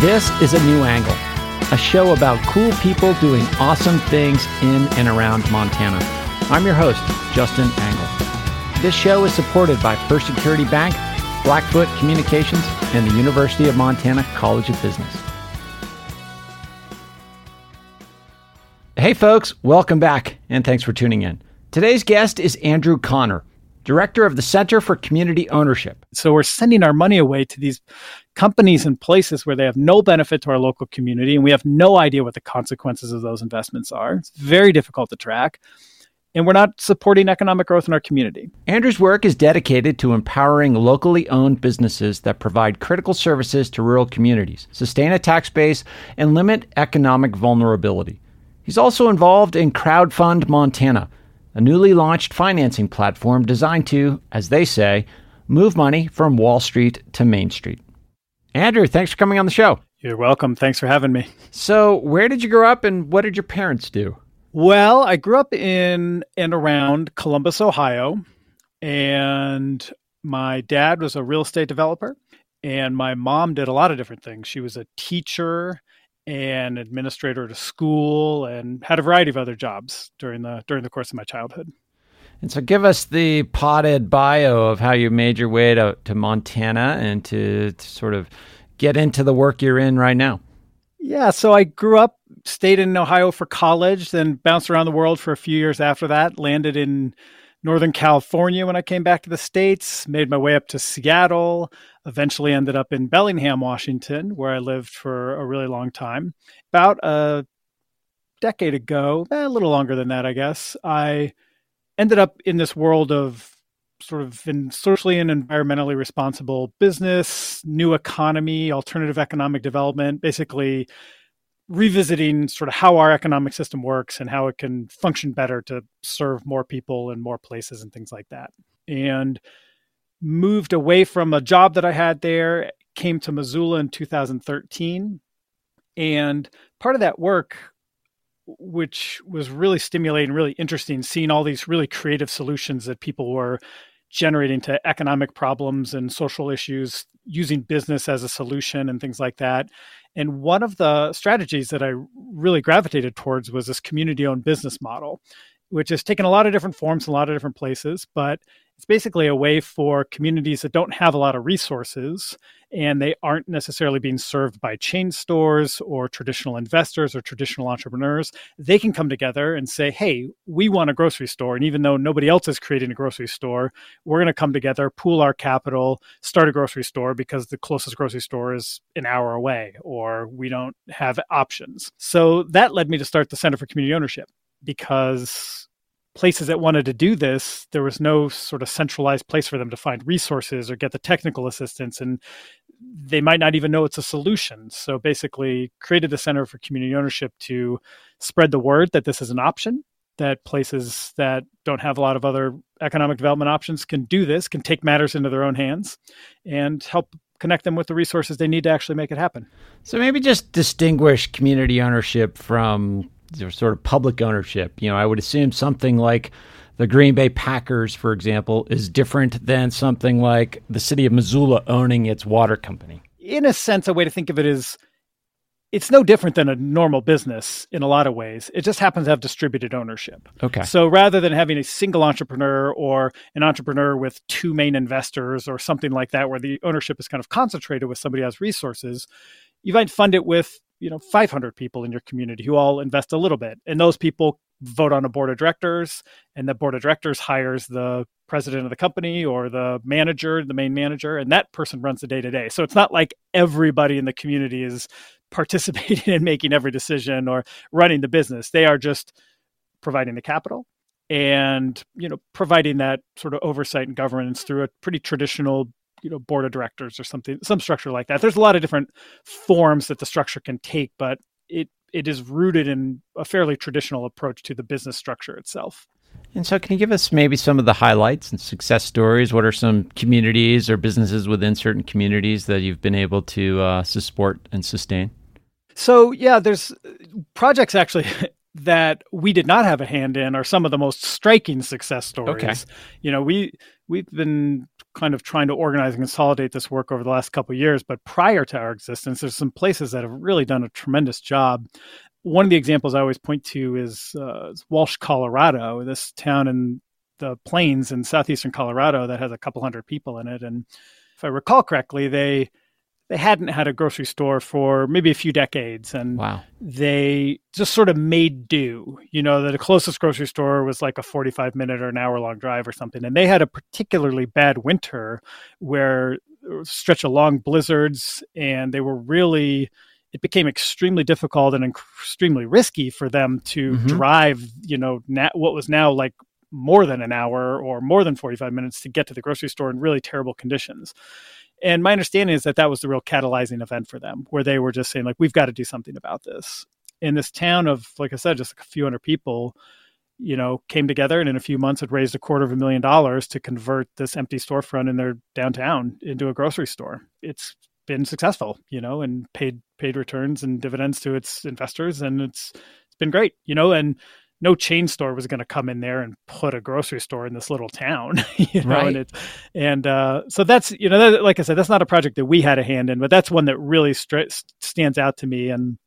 This is A New Angle, a show about cool people doing awesome things in and around Montana. I'm your host, Justin Angle. This show is supported by First Security Bank, Blackfoot Communications, and the University of Montana College of Business. Hey, folks, welcome back, and thanks for tuning in. Today's guest is Andrew Connor, director of the Center for Community Ownership. So we're sending our money away to these companies and places where they have no benefit to our local community, and we have no idea what the consequences of those investments are. It's very difficult to track. And we're not supporting economic growth in our community. Andrew's work is dedicated to empowering locally owned businesses that provide critical services to rural communities, sustain a tax base, and limit economic vulnerability. He's also involved in Crowdfund Montana, a newly launched financing platform designed to, as they say, move money from Wall Street to Main Street. Andrew, thanks for coming on the show. You're welcome. Thanks for having me. So, where did you grow up and what did your parents do? Well, I grew up in and around Columbus, Ohio, and my dad was a real estate developer, and my mom did a lot of different things. She was a teacher and administrator at a school and had a variety of other jobs during the during the course of my childhood. And so give us the potted bio of how you made your way to, to Montana and to, to sort of get into the work you're in right now. Yeah, so I grew up, stayed in Ohio for college, then bounced around the world for a few years after that, landed in Northern California when I came back to the States, made my way up to Seattle, eventually ended up in Bellingham, Washington, where I lived for a really long time. About a decade ago, eh, a little longer than that, I guess, I ended up in this world of sort of in socially and environmentally responsible business, new economy, alternative economic development, basically revisiting sort of how our economic system works and how it can function better to serve more people in more places and things like that. And moved away from a job that I had there, came to Missoula in 2013. And part of that work which was really stimulating, really interesting, seeing all these really creative solutions that people were generating to economic problems and social issues using business as a solution and things like that. And one of the strategies that I really gravitated towards was this community owned business model, which has taken a lot of different forms in a lot of different places, but it's basically a way for communities that don't have a lot of resources and they aren't necessarily being served by chain stores or traditional investors or traditional entrepreneurs. They can come together and say, hey, we want a grocery store. And even though nobody else is creating a grocery store, we're going to come together, pool our capital, start a grocery store because the closest grocery store is an hour away or we don't have options. So that led me to start the Center for Community Ownership because places that wanted to do this, there was no sort of centralized place for them to find resources or get the technical assistance. And they might not even know it's a solution. So basically, created the Center for Community Ownership to spread the word that this is an option, that places that don't have a lot of other economic development options can do this, can take matters into their own hands, and help connect them with the resources they need to actually make it happen. So maybe just distinguish community ownership from sort of public ownership. You know, I would assume something like the Green Bay Packers, for example, is different than something like the city of Missoula owning its water company. In a sense, a way to think of it is it's no different than a normal business in a lot of ways. It just happens to have distributed ownership. Okay. So rather than having a single entrepreneur or an entrepreneur with two main investors or something like that, where the ownership is kind of concentrated with somebody who has resources, you might fund it with you know 500 people in your community who all invest a little bit. And those people vote on a board of directors and the board of directors hires the president of the company or the manager the main manager and that person runs the day to day. So it's not like everybody in the community is participating in making every decision or running the business. They are just providing the capital and you know providing that sort of oversight and governance through a pretty traditional you know board of directors or something some structure like that there's a lot of different forms that the structure can take but it it is rooted in a fairly traditional approach to the business structure itself and so can you give us maybe some of the highlights and success stories what are some communities or businesses within certain communities that you've been able to uh, support and sustain so yeah there's projects actually that we did not have a hand in are some of the most striking success stories. Okay. You know, we we've been kind of trying to organize and consolidate this work over the last couple years. But prior to our existence, there's some places that have really done a tremendous job. One of the examples I always point to is uh, Walsh, Colorado, this town in the plains in southeastern Colorado that has a couple hundred people in it. And if I recall correctly, they they hadn't had a grocery store for maybe a few decades and wow. they just sort of made do you know the closest grocery store was like a 45 minute or an hour long drive or something and they had a particularly bad winter where stretch of long blizzards and they were really it became extremely difficult and extremely risky for them to mm-hmm. drive you know na- what was now like more than an hour or more than 45 minutes to get to the grocery store in really terrible conditions and my understanding is that that was the real catalyzing event for them, where they were just saying, like, we've got to do something about this. In this town of, like I said, just a few hundred people, you know, came together and in a few months had raised a quarter of a million dollars to convert this empty storefront in their downtown into a grocery store. It's been successful, you know, and paid paid returns and dividends to its investors, and it's it's been great, you know, and no chain store was going to come in there and put a grocery store in this little town, you know, right. and it's, and, uh, so that's, you know, that, like I said, that's not a project that we had a hand in, but that's one that really st- stands out to me. And,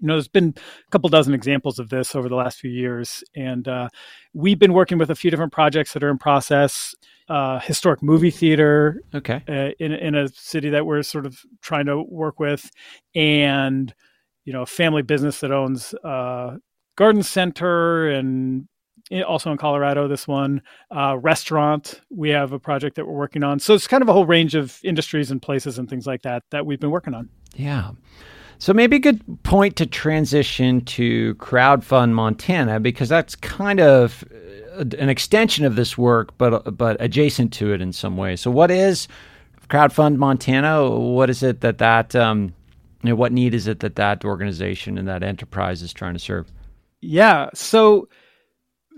you know, there's been a couple dozen examples of this over the last few years. And, uh, we've been working with a few different projects that are in process. Uh, historic movie theater, okay, uh, in in a city that we're sort of trying to work with, and you know, a family business that owns uh, garden center and also in Colorado, this one uh, restaurant. We have a project that we're working on. So it's kind of a whole range of industries and places and things like that that we've been working on. Yeah. So maybe a good point to transition to crowdfund Montana because that's kind of uh, an extension of this work, but but adjacent to it in some way. So what is crowdfund Montana? What is it that that um, you know, what need is it that that organization and that enterprise is trying to serve? Yeah. So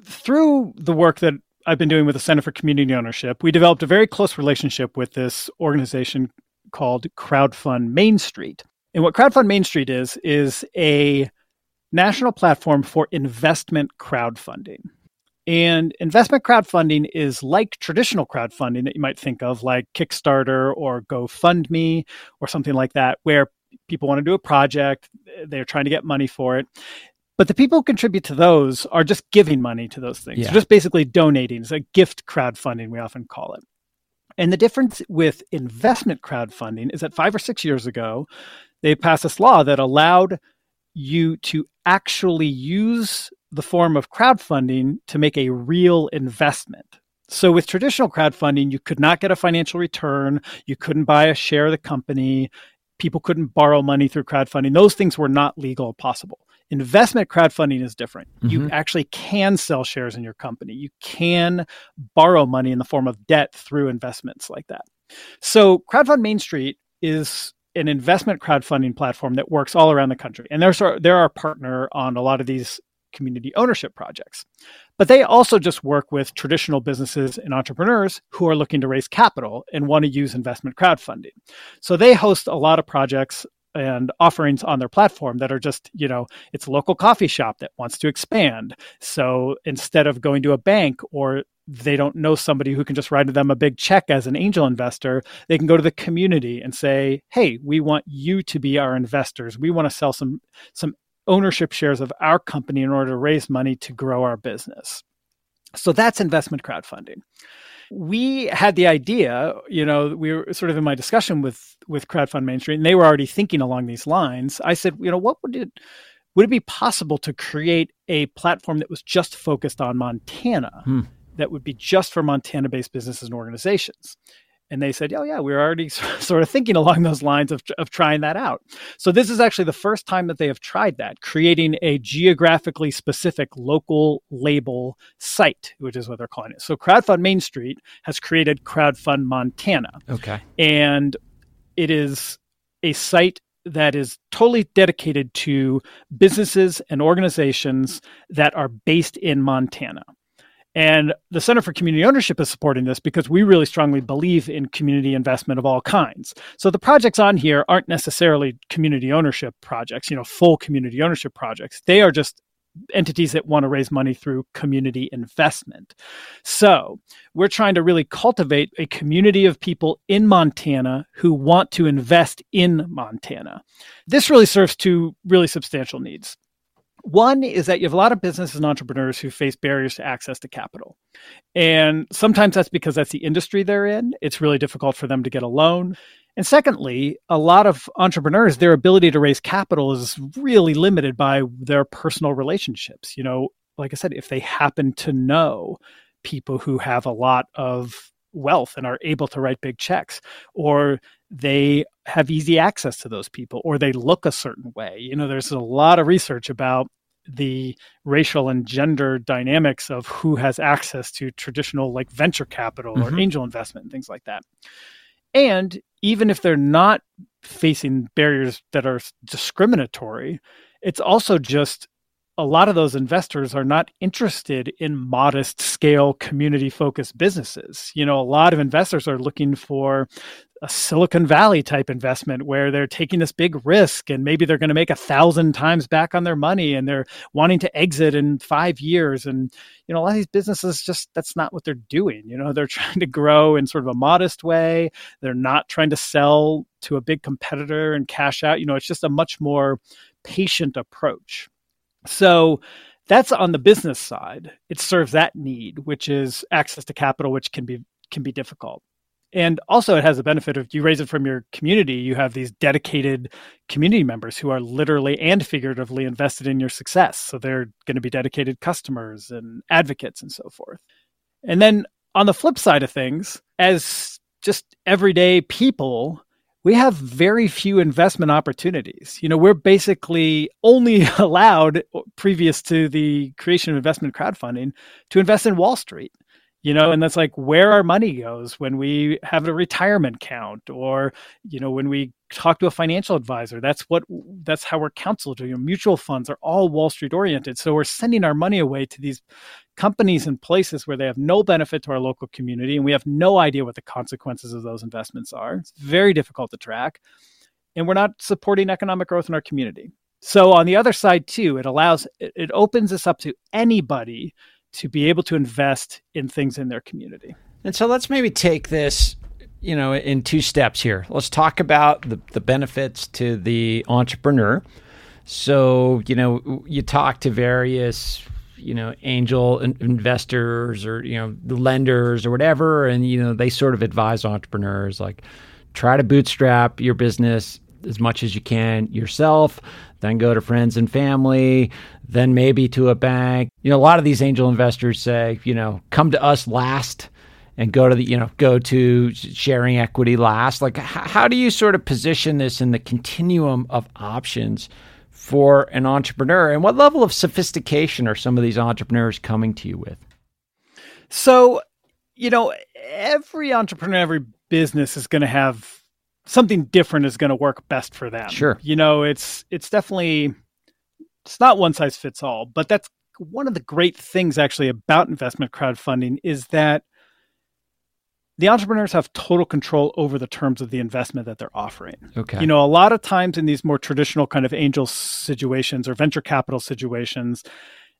through the work that I've been doing with the Center for Community Ownership, we developed a very close relationship with this organization called Crowdfund Main Street. And what Crowdfund Main Street is, is a national platform for investment crowdfunding. And investment crowdfunding is like traditional crowdfunding that you might think of, like Kickstarter or GoFundMe or something like that, where people want to do a project, they're trying to get money for it. But the people who contribute to those are just giving money to those things. Yeah. just basically donating. It's a gift crowdfunding, we often call it. And the difference with investment crowdfunding is that five or six years ago, they passed this law that allowed you to actually use the form of crowdfunding to make a real investment. So, with traditional crowdfunding, you could not get a financial return. You couldn't buy a share of the company. People couldn't borrow money through crowdfunding. Those things were not legal possible. Investment crowdfunding is different. Mm-hmm. You actually can sell shares in your company. You can borrow money in the form of debt through investments like that. So, Crowdfund Main Street is an investment crowdfunding platform that works all around the country. And they're, they're our partner on a lot of these community ownership projects. But they also just work with traditional businesses and entrepreneurs who are looking to raise capital and want to use investment crowdfunding. So they host a lot of projects and offerings on their platform that are just, you know, it's a local coffee shop that wants to expand. So instead of going to a bank or they don't know somebody who can just write them a big check as an angel investor, they can go to the community and say, "Hey, we want you to be our investors. We want to sell some some ownership shares of our company in order to raise money to grow our business." So that's investment crowdfunding we had the idea, you know, we were sort of in my discussion with with Crowdfund Main Street, and they were already thinking along these lines. I said, you know, what would it would it be possible to create a platform that was just focused on Montana, hmm. that would be just for Montana based businesses and organizations? And they said, oh, yeah, we are already sort of thinking along those lines of, of trying that out. So this is actually the first time that they have tried that, creating a geographically specific local label site, which is what they're calling it. So Crowdfund Main Street has created Crowdfund Montana. Okay. And it is a site that is totally dedicated to businesses and organizations that are based in Montana. And the Center for Community Ownership is supporting this because we really strongly believe in community investment of all kinds. So the projects on here aren't necessarily community ownership projects, you know, full community ownership projects. They are just entities that want to raise money through community investment. So, we're trying to really cultivate a community of people in Montana who want to invest in Montana. This really serves two really substantial needs. One is that you have a lot of businesses and entrepreneurs who face barriers to access to capital. And sometimes that's because that's the industry they're in. It's really difficult for them to get a loan. And secondly, a lot of entrepreneurs, their ability to raise capital is really limited by their personal relationships. You know, like I said, if they happen to know people who have a lot of wealth and are able to write big checks, or they have easy access to those people, or they look a certain way. You know, there's a lot of research about the racial and gender dynamics of who has access to traditional like venture capital mm-hmm. or angel investment and things like that. And even if they're not facing barriers that are discriminatory, it's also just a lot of those investors are not interested in modest scale community focused businesses. You know, a lot of investors are looking for a Silicon Valley type investment where they're taking this big risk and maybe they're going to make a thousand times back on their money and they're wanting to exit in five years. And, you know, a lot of these businesses just that's not what they're doing. You know, they're trying to grow in sort of a modest way. They're not trying to sell to a big competitor and cash out. You know, it's just a much more patient approach. So that's on the business side. It serves that need, which is access to capital, which can be can be difficult. And also it has the benefit of you raise it from your community you have these dedicated community members who are literally and figuratively invested in your success. So they're going to be dedicated customers and advocates and so forth. And then on the flip side of things as just everyday people we have very few investment opportunities. You know, we're basically only allowed, uh, previous to the creation of investment crowdfunding, to invest in Wall Street you know and that's like where our money goes when we have a retirement count or you know when we talk to a financial advisor. That's what that's how we're counseled. You know, mutual funds are all wall street oriented so we're sending our money away to these companies and places where they have no benefit to our local community and we have no idea what the consequences of those investments are it's very difficult to track and we're not supporting economic growth in our community so on the other side too it allows it opens us up to anybody to be able to invest in things in their community. And so let's maybe take this, you know, in two steps here. Let's talk about the, the benefits to the entrepreneur. So, you know, you talk to various, you know, angel investors or, you know, the lenders or whatever, and, you know, they sort of advise entrepreneurs like try to bootstrap your business as much as you can yourself, then go to friends and family, then maybe to a bank. You know, a lot of these angel investors say, you know, come to us last and go to the, you know, go to sharing equity last. Like, h- how do you sort of position this in the continuum of options for an entrepreneur? And what level of sophistication are some of these entrepreneurs coming to you with? So, you know, every entrepreneur, every business is going to have something different is going to work best for them. Sure. You know, it's it's definitely it's not one size fits all, but that's one of the great things actually about investment crowdfunding is that the entrepreneurs have total control over the terms of the investment that they're offering. Okay. You know, a lot of times in these more traditional kind of angel situations or venture capital situations,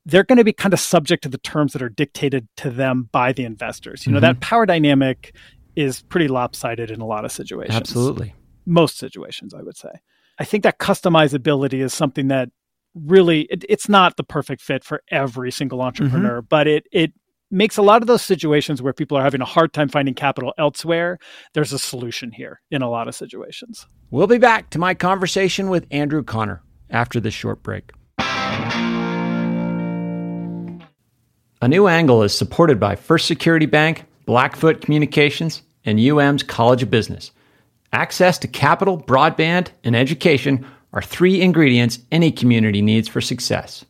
they're going to be kind of subject to the terms that are dictated to them by the investors. You know, mm-hmm. that power dynamic is pretty lopsided in a lot of situations. Absolutely. Most situations, I would say. I think that customizability is something that really it, it's not the perfect fit for every single entrepreneur, mm-hmm. but it it makes a lot of those situations where people are having a hard time finding capital elsewhere, there's a solution here in a lot of situations. We'll be back to my conversation with Andrew Connor after this short break. A new angle is supported by First Security Bank Blackfoot Communications, and UM's College of Business. Access to capital, broadband, and education are three ingredients any community needs for success.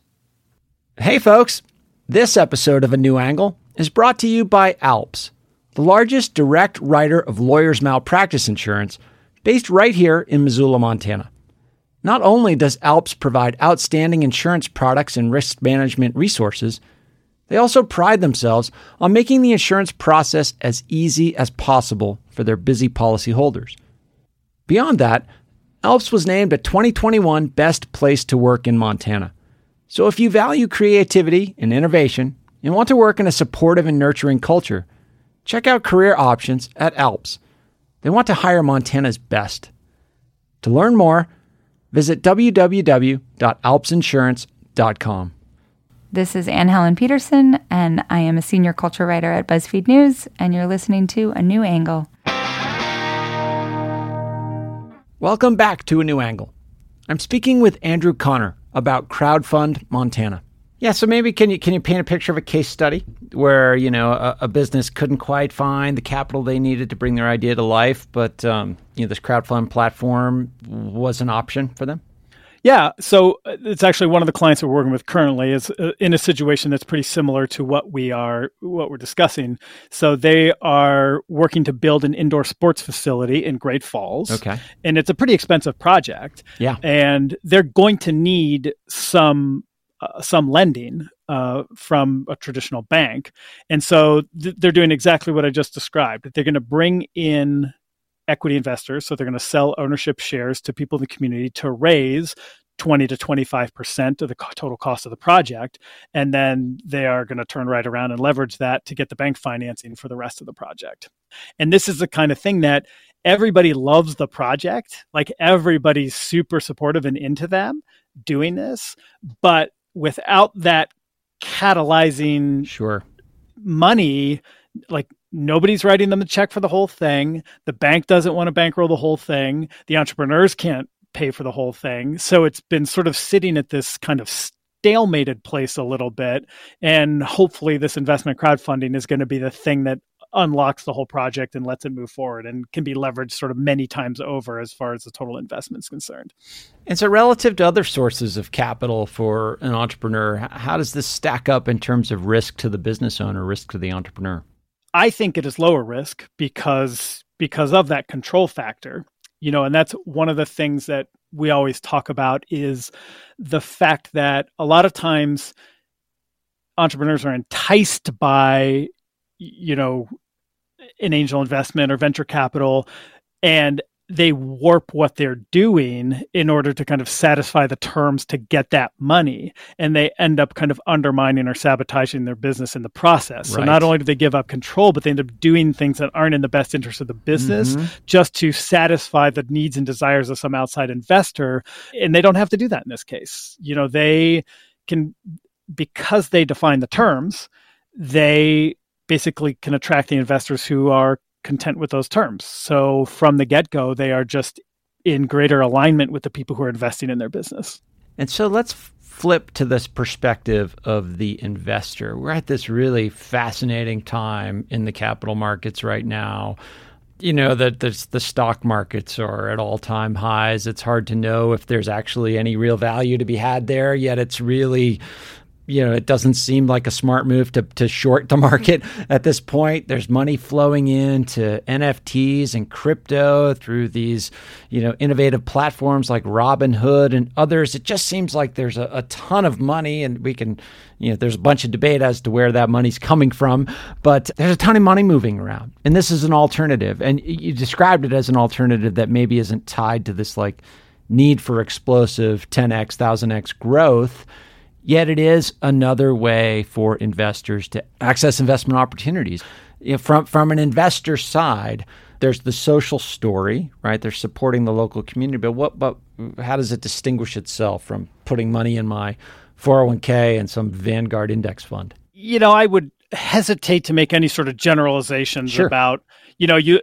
Hey, folks! This episode of A New Angle is brought to you by ALPS, the largest direct writer of lawyers' malpractice insurance, based right here in Missoula, Montana. Not only does ALPS provide outstanding insurance products and risk management resources, they also pride themselves on making the insurance process as easy as possible for their busy policyholders. Beyond that, ALPS was named a 2021 Best Place to Work in Montana. So if you value creativity and innovation and want to work in a supportive and nurturing culture, check out career options at ALPS. They want to hire Montana's best. To learn more, visit www.alpsinsurance.com. This is Anne Helen Petersen, and I am a senior culture writer at BuzzFeed News, and you're listening to A New Angle. Welcome back to A New Angle. I'm speaking with Andrew Connor about Crowdfund Montana. Yeah, so maybe can you can you paint a picture of a case study where you know a, a business couldn't quite find the capital they needed to bring their idea to life, but um, you know this crowdfund platform was an option for them. Yeah, so uh, it's actually one of the clients we're working with currently is uh, in a situation that's pretty similar to what we are what we're discussing. So they are working to build an indoor sports facility in Great Falls. Okay. And it's a pretty expensive project. Yeah. And they're going to need some uh, some lending uh, from a traditional bank. And so th- they're doing exactly what I just described. They're going to bring in equity investors. So they're going to sell ownership shares to people in the community to raise 20 to 25% of the total cost of the project. And then they are going to turn right around and leverage that to get the bank financing for the rest of the project. And this is the kind of thing that everybody loves the project. Like everybody's super supportive and into them doing this. But without that catalyzing sure money, like nobody's writing them a check for the whole thing. The bank doesn't want to bankroll the whole thing. The entrepreneurs can't pay for the whole thing. So it's been sort of sitting at this kind of stalemated place a little bit. And hopefully, this investment crowdfunding is going to be the thing that unlocks the whole project and lets it move forward and can be leveraged sort of many times over as far as the total investment is concerned. And so, relative to other sources of capital for an entrepreneur, how does this stack up in terms of risk to the business owner, risk to the entrepreneur? I think it is lower risk because because of that control factor. You know, and that's one of the things that we always talk about is the fact that a lot of times entrepreneurs are enticed by you know an angel investment or venture capital and they warp what they're doing in order to kind of satisfy the terms to get that money and they end up kind of undermining or sabotaging their business in the process right. so not only do they give up control but they end up doing things that aren't in the best interest of the business mm-hmm. just to satisfy the needs and desires of some outside investor and they don't have to do that in this case you know they can because they define the terms they basically can attract the investors who are content with those terms. So from the get go, they are just in greater alignment with the people who are investing in their business. And so let's flip to this perspective of the investor. We're at this really fascinating time in the capital markets right now. You know that the, the stock markets are at all time highs. It's hard to know if there's actually any real value to be had there. Yet it's really you know, it doesn't seem like a smart move to, to short the market at this point. There's money flowing into NFTs and crypto through these, you know, innovative platforms like Robinhood and others. It just seems like there's a, a ton of money, and we can, you know, there's a bunch of debate as to where that money's coming from, but there's a ton of money moving around. And this is an alternative. And you described it as an alternative that maybe isn't tied to this like need for explosive 10x, 1000x growth Yet it is another way for investors to access investment opportunities. From from an investor side, there's the social story, right? They're supporting the local community, but what but how does it distinguish itself from putting money in my 401k and some Vanguard index fund? You know, I would hesitate to make any sort of generalizations sure. about, you know, you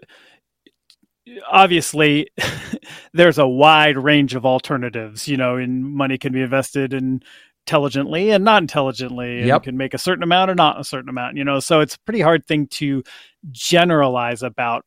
obviously there's a wide range of alternatives, you know, and money can be invested in intelligently and not intelligently and yep. can make a certain amount or not a certain amount you know so it's a pretty hard thing to generalize about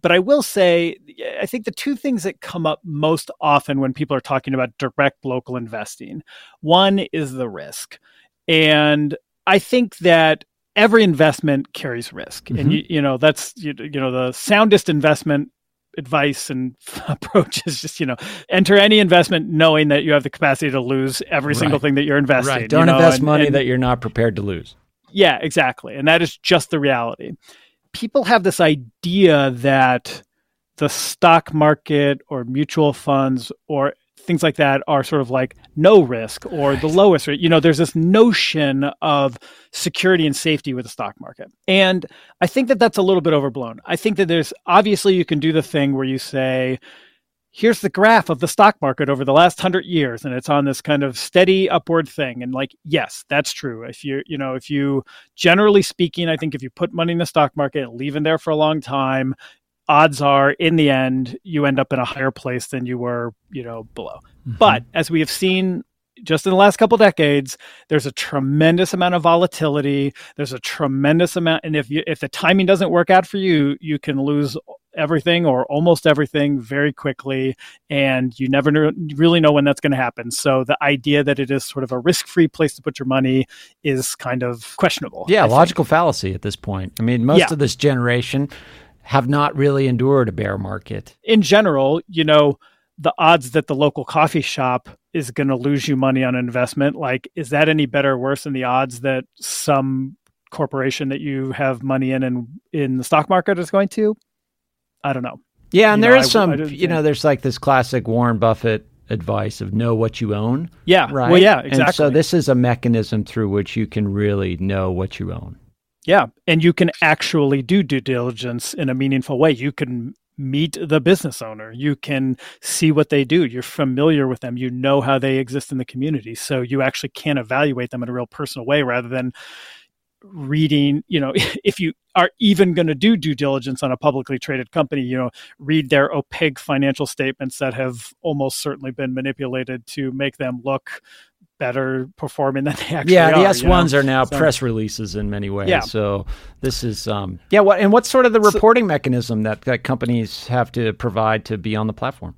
but i will say i think the two things that come up most often when people are talking about direct local investing one is the risk and i think that every investment carries risk mm-hmm. and you, you know that's you, you know the soundest investment advice and approach is just you know enter any investment knowing that you have the capacity to lose every right. single thing that you're investing. Right. Don't you know? invest and, money and, that you're not prepared to lose. Yeah, exactly, and that is just the reality. People have this idea that the stock market or mutual funds or things like that are sort of like no risk or the lowest risk. You know, there's this notion of security and safety with the stock market. And I think that that's a little bit overblown. I think that there's obviously you can do the thing where you say, here's the graph of the stock market over the last 100 years and it's on this kind of steady upward thing and like yes that's true if you you know if you generally speaking i think if you put money in the stock market and leave it there for a long time odds are in the end you end up in a higher place than you were you know below mm-hmm. but as we have seen just in the last couple decades there's a tremendous amount of volatility there's a tremendous amount and if you if the timing doesn't work out for you you can lose everything or almost everything very quickly and you never know, really know when that's going to happen so the idea that it is sort of a risk-free place to put your money is kind of questionable yeah I logical think. fallacy at this point i mean most yeah. of this generation have not really endured a bear market. In general you know the odds that the local coffee shop is going to lose you money on an investment like is that any better or worse than the odds that some corporation that you have money in and in the stock market is going to? I don't know. Yeah and you there know, is some you know there's like this classic warren buffett advice of know what you own yeah right? well yeah exactly and so this is a mechanism through which you can really know what you own yeah and you can actually do due diligence in a meaningful way you can meet the business owner. You can see what they do. You're familiar with them. You know how they exist in the community. So you actually can evaluate them in a real personal way rather than reading, you know, if you are even going to do due diligence on a publicly traded company, you know, read their opaque financial statements that have almost certainly been manipulated to make them look better performing than they actually yeah, the S ones are now so, press releases in many ways. Yeah. So this is um yeah, what and what's sort of the reporting so, mechanism that, that companies have to provide to be on the platform?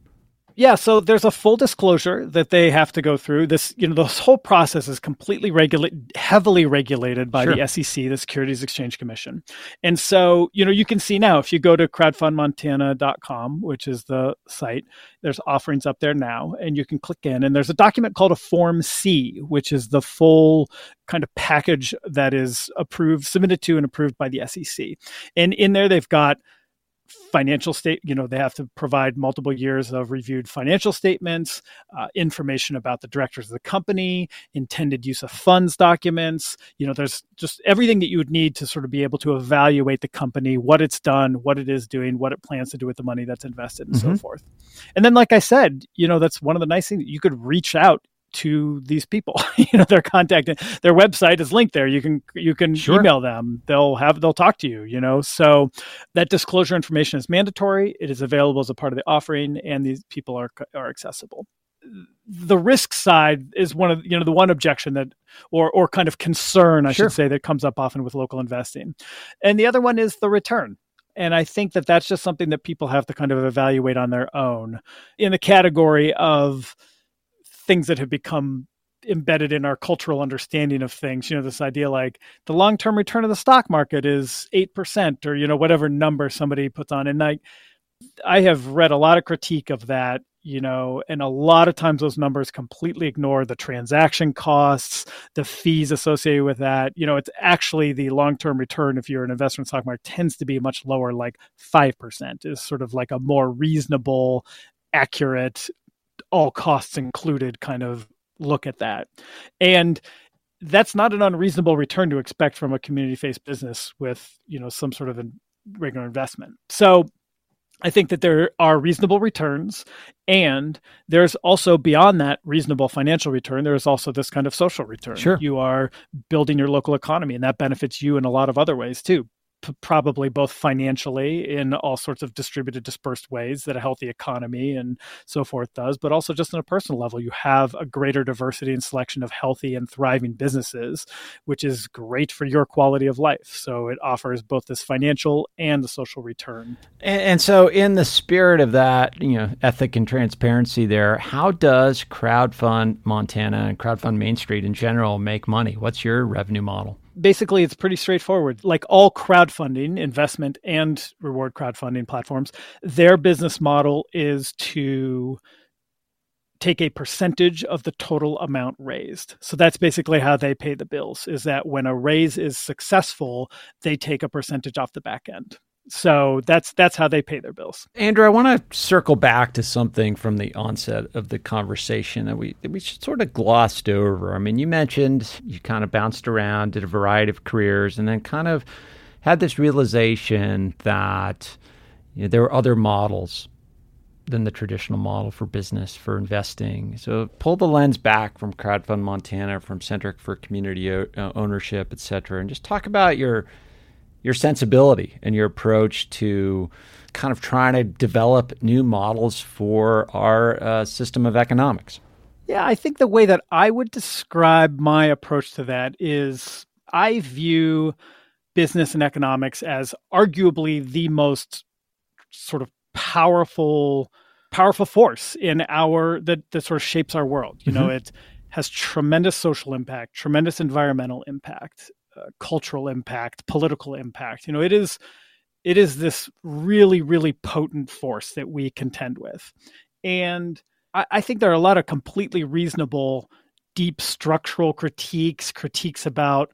Yeah, so there's a full disclosure that they have to go through. This, you know, this whole process is completely regulated, heavily regulated by sure. the SEC, the Securities Exchange Commission. And so, you know, you can see now if you go to crowdfundmontana.com, which is the site, there's offerings up there now, and you can click in. And there's a document called a Form C, which is the full kind of package that is approved, submitted to, and approved by the SEC. And in there, they've got financial state you know they have to provide multiple years of reviewed financial statements uh, information about the directors of the company intended use of funds documents you know there's just everything that you would need to sort of be able to evaluate the company what it's done what it is doing what it plans to do with the money that's invested and mm-hmm. so forth and then like i said you know that's one of the nice things you could reach out to these people. You know their contact their website is linked there. You can you can sure. email them. They'll have they'll talk to you you know? So that disclosure information is mandatory. It is available as a part of the offering and these people are are accessible. The risk side is one of you know the one objection that or or kind of concern i sure. should say that comes up often with local investing. And the other one is the return. And I think that that's just something that people have to kind of evaluate on their own. In the category of things that have become embedded in our cultural understanding of things. You know this idea like the long-term return of the stock market is 8% or you know whatever number somebody puts on. And i i have read a lot of critique of that you know and a lot of times those numbers completely ignore the transaction costs the fees associated with that. You know it's actually the long-term return if you're an investor in stock market tends to be much lower like 5% is sort of like a more reasonable accurate all costs included kind of look at that. And that's not an unreasonable return to expect from a community-based business with, you know, some sort of a regular investment. So I think that there are reasonable returns, and there's also beyond that reasonable financial return, there's also this kind of social return. Sure. You are building your local economy, and that benefits you in a lot of other ways too probably both financially in all sorts of distributed dispersed ways that a healthy economy and so forth does but also just on a personal level. You have a greater diversity and selection of healthy and thriving businesses which is great for your quality of life. So it offers both this financial and the social return. And, and so in the spirit of that you know ethic and transparency there how does crowdfund montana and crowdfund main street in general make money? What's your revenue model basically it's pretty straightforward. Like all crowdfunding investment and reward crowdfunding platforms their business model is to take a percentage of the total amount raised. So that's basically how they pay the bills is that when a raise is successful they take a percentage off the back end So that's that's how they pay their bills. Andrew, I want to circle back to something from the onset of the conversation that we that we sort of glossed over. I mean, you mentioned you kind of bounced around, did a variety of careers, and then kind of had this realization that you know, there were other models than the traditional model for business for investing. So pull the lens back from Crowdfund Montana, from Centric for Community o- Ownership, et cetera, and just talk about your your sensibility and your approach to kind of trying to develop new models for our uh, system of economics. Yeah, I think the way that I would describe my approach to that is I view business and economics as arguably the most sort of powerful powerful force in our that that sort of shapes our world. You mm-hmm. know, it has tremendous social impact, tremendous environmental impact, uh, cultural impact, political impact. You know, it is it is this really really potent force that we contend with, and I, I think there are a lot of completely reasonable, deep structural critiques, critiques about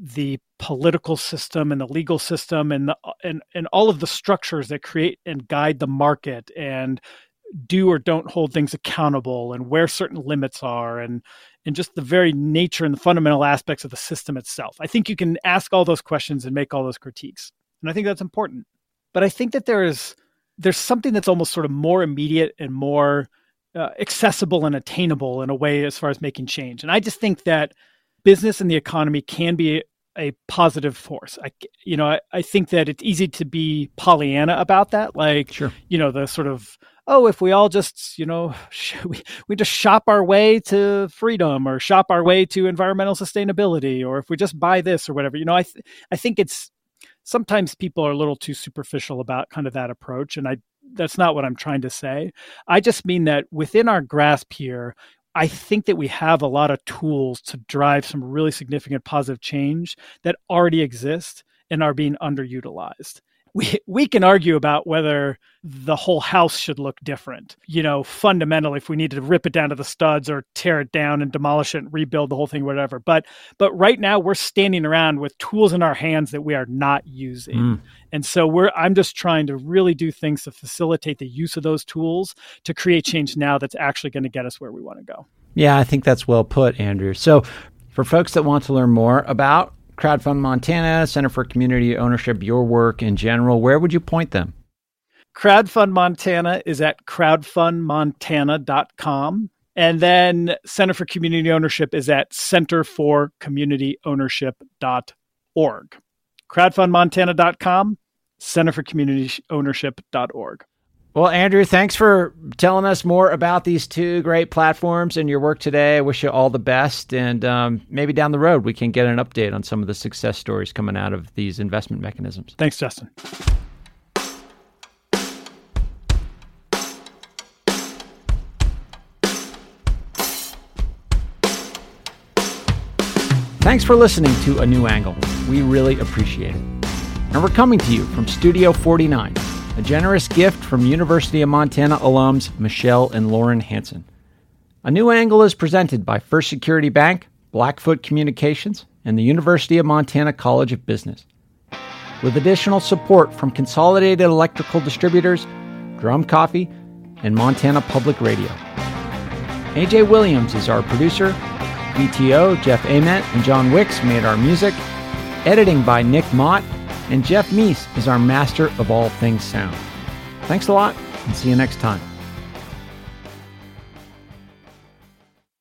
the political system and the legal system and the and and all of the structures that create and guide the market and do or don't hold things accountable and where certain limits are and and just the very nature and the fundamental aspects of the system itself. I think you can ask all those questions and make all those critiques. And I think that's important. But I think that there is there's something that's almost sort of more immediate and more uh, accessible and attainable in a way as far as making change. And I just think that business and the economy can be a positive force. I, you know, I, I think that it's easy to be Pollyanna about that. Like, sure. you know, the sort of, oh, if we all just, you know, we, we just shop our way to freedom or shop our way to environmental sustainability, or if we just buy this or whatever, you know, I, th- I think it's sometimes people are a little too superficial about kind of that approach. And I, that's not what I'm trying to say. I just mean that within our grasp here, I think that we have a lot of tools to drive some really significant positive change that already exist and are being underutilized. We, we can argue about whether the whole house should look different. You know, fundamentally, if we needed to rip it down to the studs or tear it down and demolish it and rebuild the whole thing, whatever. But but right now we're standing around with tools in our hands that we are not using. Mm. And so we're I'm just trying to really do things to facilitate the use of those tools to create change now that's actually going to get us where we want to go. Yeah, I think that's well put, Andrew. So for folks that want to learn more about Crowdfund Montana, Center for Community Ownership, your work in general, where would you point them? Crowdfund Montana is at crowdfundmontana.com. And then Center for Community Ownership is at centerforcommunityownership.org. Crowdfundmontana.com, centerforcommunityownership.org. Well, Andrew, thanks for telling us more about these two great platforms and your work today. I wish you all the best. And um, maybe down the road, we can get an update on some of the success stories coming out of these investment mechanisms. Thanks, Justin. Thanks for listening to A New Angle. We really appreciate it. And we're coming to you from Studio 49, a generous gift from University of Montana alums Michelle and Lauren Hanson. A New Angle is presented by First Security Bank, Blackfoot Communications, and the University of Montana College of Business. With additional support from Consolidated Electrical Distributors, Drum Coffee, and Montana Public Radio. AJ Williams is our producer, BTO, Jeff Ament, and John Wicks made our music. Editing by Nick Mott, and Jeff Meese is our master of all things sound. Thanks a lot, and see you next time.